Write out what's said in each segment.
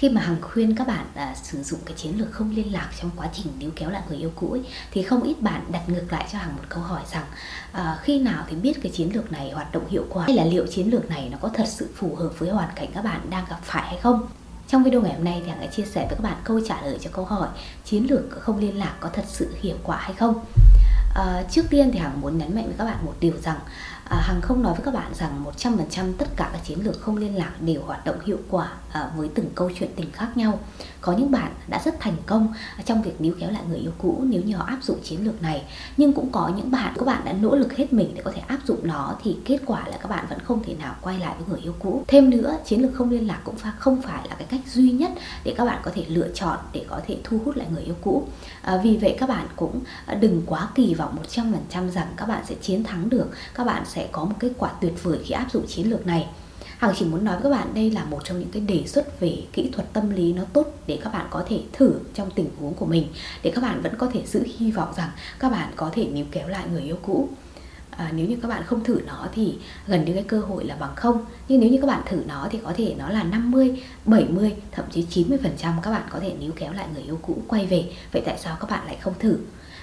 khi mà hằng khuyên các bạn à, sử dụng cái chiến lược không liên lạc trong quá trình níu kéo lại người yêu cũ ấy, thì không ít bạn đặt ngược lại cho hằng một câu hỏi rằng à, khi nào thì biết cái chiến lược này hoạt động hiệu quả? Hay là liệu chiến lược này nó có thật sự phù hợp với hoàn cảnh các bạn đang gặp phải hay không? Trong video ngày hôm nay thì hằng sẽ chia sẻ với các bạn câu trả lời cho câu hỏi chiến lược không liên lạc có thật sự hiệu quả hay không? À, trước tiên thì hằng muốn nhấn mạnh với các bạn một điều rằng à, hằng không nói với các bạn rằng 100% tất cả các chiến lược không liên lạc đều hoạt động hiệu quả à, với từng câu chuyện tình khác nhau. Có những bạn đã rất thành công trong việc níu kéo lại người yêu cũ nếu như họ áp dụng chiến lược này. Nhưng cũng có những bạn các bạn đã nỗ lực hết mình để có thể áp dụng nó thì kết quả là các bạn vẫn không thể nào quay lại với người yêu cũ. Thêm nữa chiến lược không liên lạc cũng không phải là cái cách duy nhất để các bạn có thể lựa chọn để có thể thu hút lại người yêu cũ. À, vì vậy các bạn cũng đừng quá kỳ vọng 100% rằng các bạn sẽ chiến thắng được. Các bạn sẽ sẽ có một kết quả tuyệt vời khi áp dụng chiến lược này. Hằng chỉ muốn nói với các bạn đây là một trong những cái đề xuất về kỹ thuật tâm lý nó tốt để các bạn có thể thử trong tình huống của mình, để các bạn vẫn có thể giữ hy vọng rằng các bạn có thể níu kéo lại người yêu cũ à, nếu như các bạn không thử nó thì gần như cái cơ hội là bằng không nhưng nếu như các bạn thử nó thì có thể nó là 50, 70, thậm chí 90% các bạn có thể níu kéo lại người yêu cũ quay về vậy tại sao các bạn lại không thử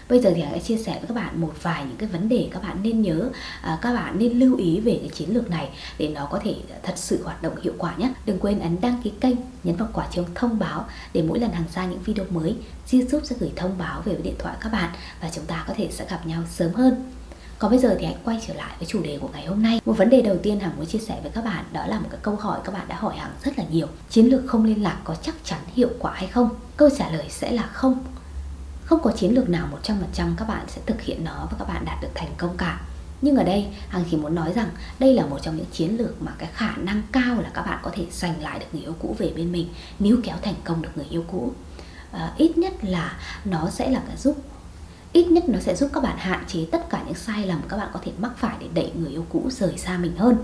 Bây giờ thì hãy chia sẻ với các bạn một vài những cái vấn đề các bạn nên nhớ, à, các bạn nên lưu ý về cái chiến lược này để nó có thể thật sự hoạt động hiệu quả nhé. Đừng quên ấn đăng ký kênh, nhấn vào quả chuông thông báo để mỗi lần hàng ra những video mới, YouTube sẽ gửi thông báo về với điện thoại các bạn và chúng ta có thể sẽ gặp nhau sớm hơn. Còn bây giờ thì hãy quay trở lại với chủ đề của ngày hôm nay. Một vấn đề đầu tiên Hằng muốn chia sẻ với các bạn đó là một cái câu hỏi các bạn đã hỏi Hằng rất là nhiều. Chiến lược không liên lạc có chắc chắn hiệu quả hay không? Câu trả lời sẽ là không. Không có chiến lược nào 100% các bạn sẽ thực hiện nó và các bạn đạt được thành công cả. Nhưng ở đây, Hằng chỉ muốn nói rằng đây là một trong những chiến lược mà cái khả năng cao là các bạn có thể giành lại được người yêu cũ về bên mình, níu kéo thành công được người yêu cũ. À, ít nhất là nó sẽ là cái giúp ít nhất nó sẽ giúp các bạn hạn chế tất cả những sai lầm các bạn có thể mắc phải để đẩy người yêu cũ rời xa mình hơn.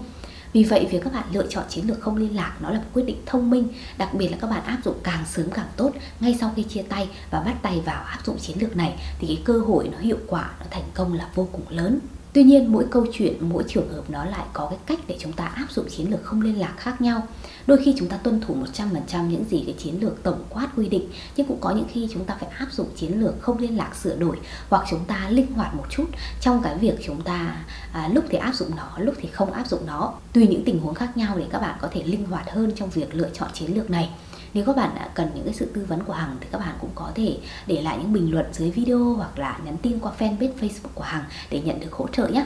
Vì vậy việc các bạn lựa chọn chiến lược không liên lạc nó là một quyết định thông minh, đặc biệt là các bạn áp dụng càng sớm càng tốt ngay sau khi chia tay và bắt tay vào áp dụng chiến lược này thì cái cơ hội nó hiệu quả, nó thành công là vô cùng lớn. Tuy nhiên mỗi câu chuyện, mỗi trường hợp nó lại có cái cách để chúng ta áp dụng chiến lược không liên lạc khác nhau. Đôi khi chúng ta tuân thủ 100% những gì cái chiến lược tổng quát quy định, nhưng cũng có những khi chúng ta phải áp dụng chiến lược không liên lạc sửa đổi hoặc chúng ta linh hoạt một chút trong cái việc chúng ta à, lúc thì áp dụng nó, lúc thì không áp dụng nó. Tùy những tình huống khác nhau để các bạn có thể linh hoạt hơn trong việc lựa chọn chiến lược này. Nếu các bạn cần những cái sự tư vấn của Hằng thì các bạn cũng có thể để lại những bình luận dưới video hoặc là nhắn tin qua fanpage Facebook của Hằng để nhận được hỗ trợ nhé.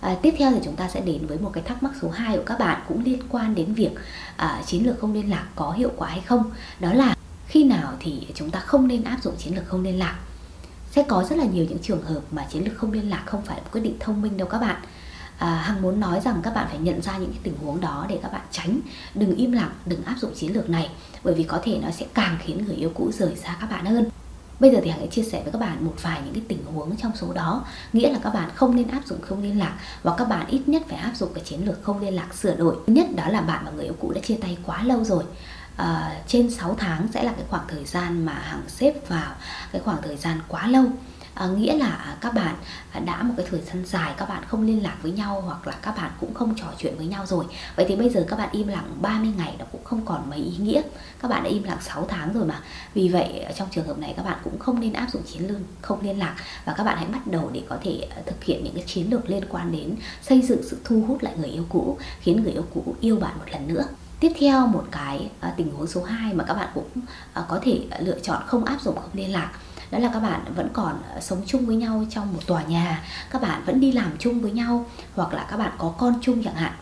À, tiếp theo thì chúng ta sẽ đến với một cái thắc mắc số 2 của các bạn cũng liên quan đến việc à, chiến lược không liên lạc có hiệu quả hay không. Đó là khi nào thì chúng ta không nên áp dụng chiến lược không liên lạc. Sẽ có rất là nhiều những trường hợp mà chiến lược không liên lạc không phải là một quyết định thông minh đâu các bạn à, hằng muốn nói rằng các bạn phải nhận ra những cái tình huống đó để các bạn tránh. Đừng im lặng đừng áp dụng chiến lược này bởi vì có thể nó sẽ càng khiến người yêu cũ rời xa các bạn hơn. Bây giờ thì Hằng sẽ chia sẻ với các bạn một vài những cái tình huống trong số đó. Nghĩa là các bạn không nên áp dụng không liên lạc Và các bạn ít nhất phải áp dụng cái chiến lược không liên lạc sửa đổi. Thứ nhất đó là bạn và người yêu cũ đã chia tay quá lâu rồi. À, Trên 6 tháng sẽ là cái khoảng thời gian mà Hằng xếp vào cái khoảng thời gian quá lâu à, nghĩa là à, các bạn à, đã một cái thời gian dài các bạn không liên lạc với nhau hoặc là các bạn cũng không trò chuyện với nhau rồi. Vậy thì bây giờ các bạn im lặng 30 ngày nó cũng không còn mấy ý nghĩa. Các bạn đã im lặng 6 tháng rồi mà. Vì vậy ờ, trong trường hợp này các bạn cũng không nên áp dụng chiến lược không liên lạc và các bạn hãy bắt đầu để có thể ờ, thực hiện những cái chiến lược liên quan đến xây dựng sự thu hút lại người yêu cũ khiến người yêu cũ yêu bạn một lần nữa. Tiếp theo một cái tình huống số 2 mà các bạn cũng có thể lựa chọn không áp dụng không liên lạc đó là các bạn vẫn còn ờ, sống chung với nhau trong một tòa nhà, các bạn vẫn đi làm chung với nhau, hoặc là các bạn có con chung chẳng hạn.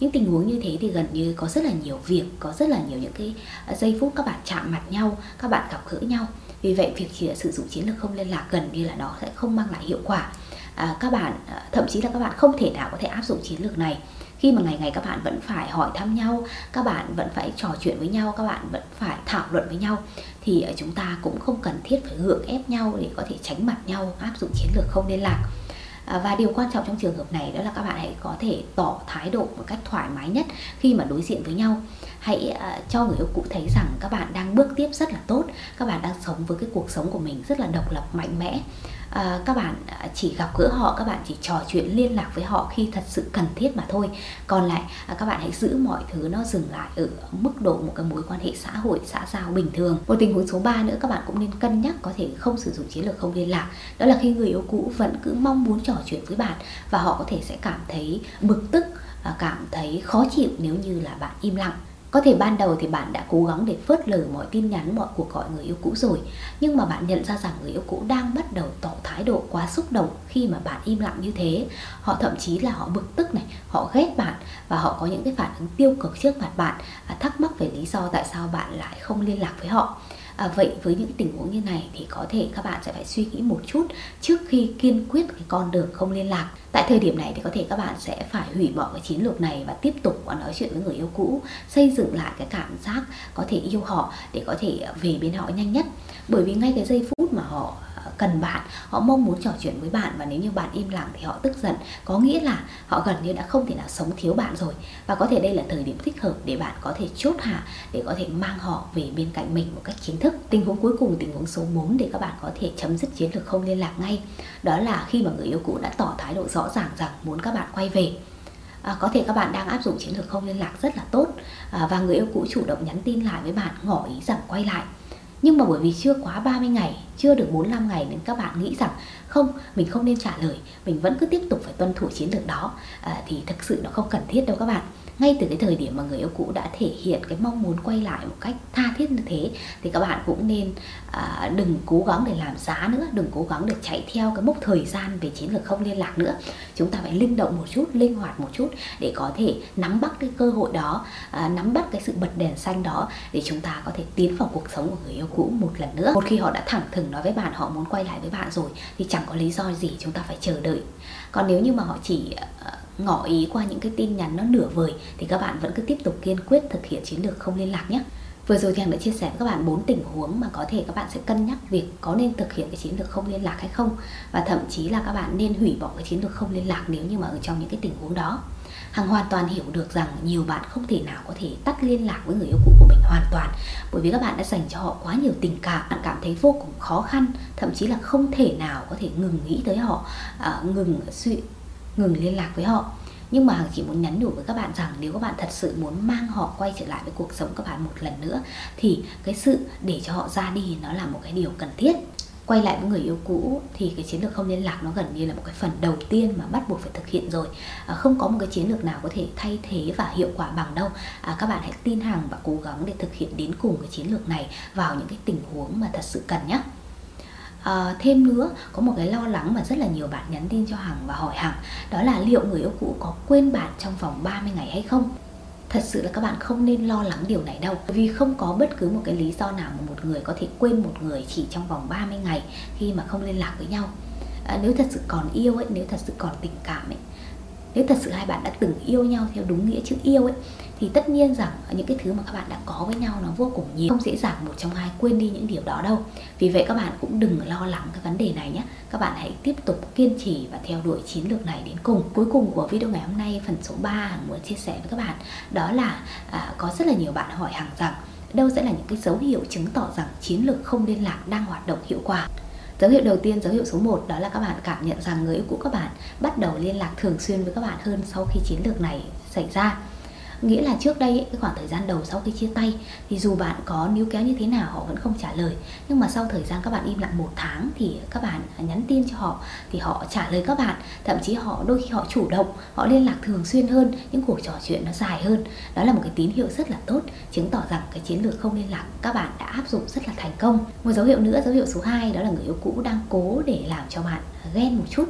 Những tình huống như thế thì gần như có rất là nhiều việc, có rất là nhiều những cái ờ, giây phút các bạn chạm mặt nhau, các bạn gặp gỡ nhau. Vì vậy việc chỉ sử dụng chiến lược không liên lạc gần như là nó sẽ không mang lại hiệu quả à, các bạn à, thậm chí là các bạn không thể nào có thể áp dụng chiến lược này. Khi mà ngày ngày các bạn vẫn phải hỏi thăm nhau các bạn vẫn phải trò chuyện với nhau các bạn vẫn phải thảo luận với nhau thì à, chúng ta cũng không cần thiết phải gượng ép nhau để có thể tránh mặt nhau áp dụng chiến lược không liên lạc. À, và điều quan trọng trong trường hợp này đó là các bạn hãy có thể tỏ thái độ một cách thoải mái nhất khi mà đối diện với nhau. Hãy cho người yêu cũ thấy rằng các bạn đang bước tiếp rất là tốt các bạn đang sống với cái cuộc sống của mình rất là độc lập mạnh mẽ à, các bạn ờ, chỉ gặp gỡ họ các bạn chỉ trò chuyện liên lạc với họ khi thật sự cần thiết mà thôi. Còn lại à, các bạn hãy giữ mọi thứ nó dừng lại ở mức độ một cái mối quan hệ xã hội xã giao bình thường. Một tình huống số 3 nữa các bạn cũng nên cân nhắc có thể không sử dụng chiến lược không liên lạc. Đó là khi người yêu cũ vẫn cứ mong muốn trò chuyện với bạn và họ có thể sẽ cảm thấy bực tức cảm thấy khó chịu nếu như là bạn im lặng có thể ban đầu thì bạn đã cố gắng để phớt lờ mọi tin nhắn, mọi cuộc gọi người yêu cũ rồi Nhưng mà bạn nhận ra rằng người yêu cũ đang bắt đầu tỏ thái độ quá xúc động khi mà bạn im lặng như thế. Họ thậm chí là họ bực tức này, họ ghét bạn và họ có những cái phản ứng tiêu cực trước mặt bạn và Thắc mắc về lý do tại sao bạn lại không liên lạc với họ. À, vậy với những tình huống như này thì có thể các bạn sẽ phải suy nghĩ một chút trước khi kiên quyết cái con đường không liên lạc. Tại thời điểm này thì có thể các bạn sẽ phải hủy bỏ cái chiến lược này và tiếp tục nói chuyện với người yêu cũ, xây dựng lại cái cảm giác có thể yêu họ để có thể về bên họ nhanh nhất. Bởi vì ngay cái giây phút mà họ à, cần bạn họ mong muốn trò chuyện với bạn và nếu như bạn im lặng thì họ tức giận. Có nghĩa là họ gần như đã không thể nào sống thiếu bạn rồi. Và có thể đây là thời điểm thích hợp để bạn có thể chốt hạ để có thể mang họ về bên cạnh mình một cách chính thức. Tình huống cuối cùng tình huống số 4 để các bạn có thể chấm dứt chiến lược không liên lạc ngay. Đó là khi mà người yêu cũ đã tỏ thái độ rõ ràng rằng muốn các bạn quay về. À, có thể các bạn đang áp dụng chiến lược không liên lạc rất là tốt à, và người yêu cũ chủ động nhắn tin lại với bạn ngỏ ý rằng quay lại. Nhưng mà bởi vì chưa quá 30 ngày chưa được 45 ngày nên các bạn nghĩ rằng không mình không nên trả lời mình vẫn cứ tiếp tục phải tuân thủ chiến lược đó. À, thì thực sự nó không cần thiết đâu các bạn. Ngay từ cái thời điểm mà người yêu cũ đã thể hiện cái mong muốn quay lại một cách tha thiết như thế thì các bạn cũng nên à, đừng cố gắng để làm giá nữa đừng cố gắng để chạy theo cái mốc thời gian về chiến lược không liên lạc nữa. Chúng ta phải linh động một chút linh hoạt một chút để có thể nắm bắt cái cơ hội đó à, nắm bắt cái sự bật đèn xanh đó để chúng ta có thể tiến vào cuộc sống của người yêu cũ một lần nữa. Một khi họ đã thẳng thừng nói với bạn họ muốn quay lại với bạn rồi thì chẳng có lý do gì chúng ta phải chờ đợi còn nếu như mà họ chỉ ờ, ngỏ ý qua những cái tin nhắn nó nửa vời thì các bạn vẫn cứ tiếp tục kiên quyết thực hiện chiến lược không liên lạc nhé. Vừa rồi thì Hằng đã chia sẻ với các bạn bốn tình huống mà có thể các bạn sẽ cân nhắc việc có nên thực hiện cái chiến lược không liên lạc hay không và thậm chí là các bạn nên hủy bỏ cái chiến lược không liên lạc nếu như mà ở trong những cái tình huống đó. Hằng hoàn toàn hiểu được rằng nhiều bạn không thể nào có thể tắt liên lạc với người yêu cũ của mình hoàn toàn bởi vì các bạn đã dành cho họ quá nhiều tình cảm, bạn cảm thấy vô cùng khó khăn, thậm chí là không thể nào có thể ngừng nghĩ tới họ, à, ngừng suy ngừng liên lạc với họ. Nhưng mà chỉ muốn nhắn nhủ với các bạn rằng nếu các bạn thật sự muốn mang họ quay trở lại với cuộc sống các bạn một lần nữa thì cái sự để cho họ ra đi nó là một cái điều cần thiết quay lại với người yêu cũ thì cái chiến lược không liên lạc nó gần như là một cái phần đầu tiên mà bắt buộc phải thực hiện rồi. À, không có một cái chiến lược nào có thể thay thế và hiệu quả bằng đâu. À, các bạn hãy tin hàng và cố gắng để thực hiện đến cùng cái chiến lược này vào những cái tình huống mà thật sự cần nhé. À, thêm nữa có một cái lo lắng mà rất là nhiều bạn nhắn tin cho Hằng và hỏi Hằng đó là liệu người yêu cũ có quên bạn trong vòng 30 ngày hay không? Thật sự là các bạn không nên lo lắng điều này đâu. Vì không có bất cứ một cái lý do nào mà một người có thể quên một người chỉ trong vòng 30 ngày khi mà không liên lạc với nhau. À, nếu thật sự còn yêu ấy nếu thật sự còn tình cảm ấy nếu thật sự hai bạn đã từng yêu nhau theo đúng nghĩa chữ yêu ấy thì tất nhiên rằng những cái thứ mà các bạn đã có với nhau nó vô cùng nhiều. Không dễ dàng một trong hai quên đi những điều đó đâu. Vì vậy các bạn cũng đừng lo lắng cái vấn đề này nhé. Các bạn hãy tiếp tục kiên trì và theo đuổi chiến lược này đến cùng. Cuối cùng của video ngày hôm nay phần số 3 hằng muốn chia sẻ với các bạn đó là à, có rất là nhiều bạn hỏi hàng rằng đâu sẽ là những cái dấu hiệu chứng tỏ rằng chiến lược không liên lạc đang hoạt động hiệu quả? Dấu hiệu đầu tiên, dấu hiệu số 1 đó là các bạn cảm nhận rằng người yêu cũ các bạn bắt đầu liên lạc thường xuyên với các bạn hơn sau khi chiến lược này xảy ra nghĩa là trước đây cái khoảng thời gian đầu sau khi chia tay, thì dù bạn có níu kéo như thế nào, họ vẫn không trả lời. Nhưng mà sau thời gian các bạn im lặng một tháng thì các bạn nhắn tin cho họ, thì họ trả lời các bạn. Thậm chí họ, đôi khi họ chủ động, họ liên lạc thường xuyên hơn, những cuộc trò chuyện nó dài hơn. Đó là một cái tín hiệu rất là tốt, chứng tỏ rằng cái chiến lược không liên lạc các bạn đã áp dụng rất là thành công. Một dấu hiệu nữa, dấu hiệu số 2 đó là người yêu cũ đang cố để làm cho bạn ghen một chút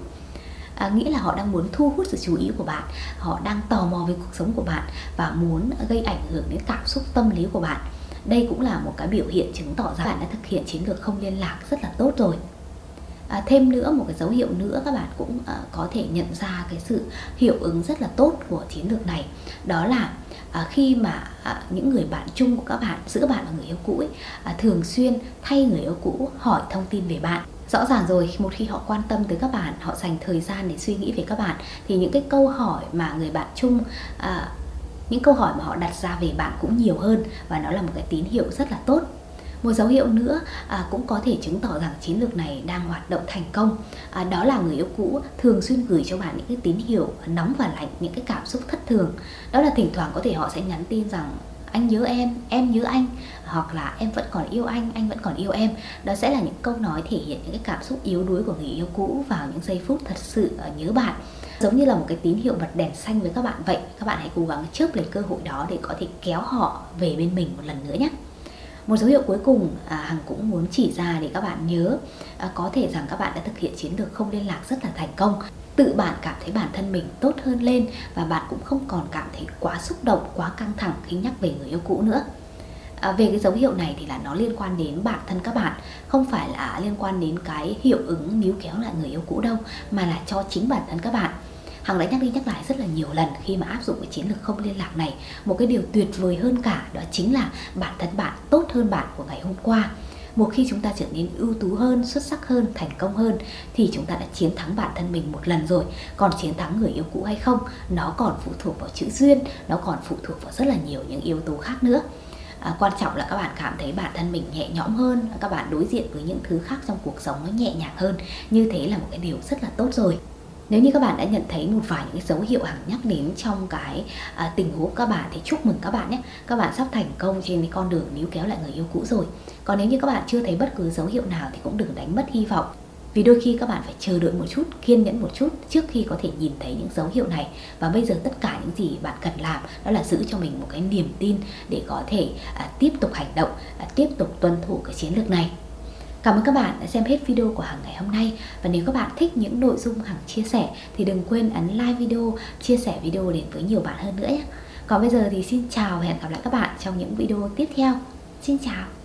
à, nghĩa là họ đang muốn thu hút sự chú ý của bạn họ đang tò mò về cuộc sống của bạn và muốn gây ảnh hưởng đến cảm xúc tâm lý của bạn. Đây cũng là một cái biểu hiện chứng tỏ rằng bạn đã thực hiện chiến lược không liên lạc rất là tốt rồi. À, thêm nữa một cái dấu hiệu nữa các bạn cũng à, có thể nhận ra cái sự hiệu ứng rất là tốt của chiến lược này. Đó là à, khi mà à, những người bạn chung của các bạn giữa bạn và người yêu cũ ấy, à, thường xuyên thay người yêu cũ hỏi thông tin về bạn rõ ràng rồi một khi họ quan tâm tới các bạn họ dành thời gian để suy nghĩ về các bạn thì những cái câu hỏi mà người bạn chung à, những câu hỏi mà họ đặt ra về bạn cũng nhiều hơn và nó là một cái tín hiệu rất là tốt. Một dấu hiệu nữa à, cũng có thể chứng tỏ rằng chiến lược này đang hoạt động thành công à, đó là người yêu cũ thường xuyên gửi cho bạn những cái tín hiệu nóng và lạnh những cái cảm xúc thất thường. Đó là thỉnh thoảng có thể họ sẽ nhắn tin rằng anh nhớ em em nhớ anh, hoặc là em vẫn còn yêu anh anh vẫn còn yêu em. Đó sẽ là những câu nói thể hiện những cái cảm xúc yếu đuối của người yêu cũ vào những giây phút thật sự ờ, nhớ bạn. Giống như là một cái tín hiệu bật đèn xanh với các bạn vậy, các bạn hãy cố gắng chớp lấy cơ hội đó để có thể kéo họ về bên mình một lần nữa nhé một dấu hiệu cuối cùng à, hằng cũng muốn chỉ ra để các bạn nhớ à, có thể rằng các bạn đã thực hiện chiến lược không liên lạc rất là thành công. Tự bạn cảm thấy bản thân mình tốt hơn lên và bạn cũng không còn cảm thấy quá xúc động quá căng thẳng khi nhắc về người yêu cũ nữa. À, về cái dấu hiệu này thì là nó liên quan đến bản thân các bạn không phải là liên quan đến cái hiệu ứng níu kéo lại người yêu cũ đâu mà là cho chính bản thân các bạn. Hằng đã nhắc đi nhắc lại rất là nhiều lần khi mà áp dụng cái chiến lược không liên lạc này Một cái điều tuyệt vời hơn cả đó chính là bản thân bạn tốt hơn bạn của ngày hôm qua một khi chúng ta trở nên ưu tú hơn, xuất sắc hơn, thành công hơn thì chúng ta đã chiến thắng bản thân mình một lần rồi. Còn chiến thắng người yêu cũ hay không, nó còn phụ thuộc vào chữ duyên, nó còn phụ thuộc vào rất là nhiều những yếu tố khác nữa. À, quan trọng là các bạn cảm thấy bản thân mình nhẹ nhõm hơn, các bạn đối diện với những thứ khác trong cuộc sống nó nhẹ nhàng hơn. Như thế là một cái điều rất là tốt rồi. Nếu như các bạn đã nhận thấy một vài những dấu hiệu hằng nhắc đến trong cái à, tình huống các bạn thì chúc mừng các bạn nhé. Các bạn sắp thành công trên cái con đường níu kéo lại người yêu cũ rồi. Còn nếu như các bạn chưa thấy bất cứ dấu hiệu nào thì cũng đừng đánh mất hy vọng. Vì đôi khi các bạn phải chờ đợi một chút, kiên nhẫn một chút trước khi có thể nhìn thấy những dấu hiệu này. Và bây giờ tất cả những gì bạn cần làm đó là giữ cho mình một cái niềm tin để có thể à, tiếp tục hành động, à, tiếp tục tuân thủ cái chiến lược này. Cảm ơn các bạn đã xem hết video của Hằng ngày hôm nay. Và nếu các bạn thích những nội dung Hằng chia sẻ Thì đừng quên ấn like video, chia sẻ video đến với nhiều bạn hơn nữa nhé. Còn bây giờ thì xin chào và hẹn gặp lại các bạn trong những video tiếp theo. Xin chào.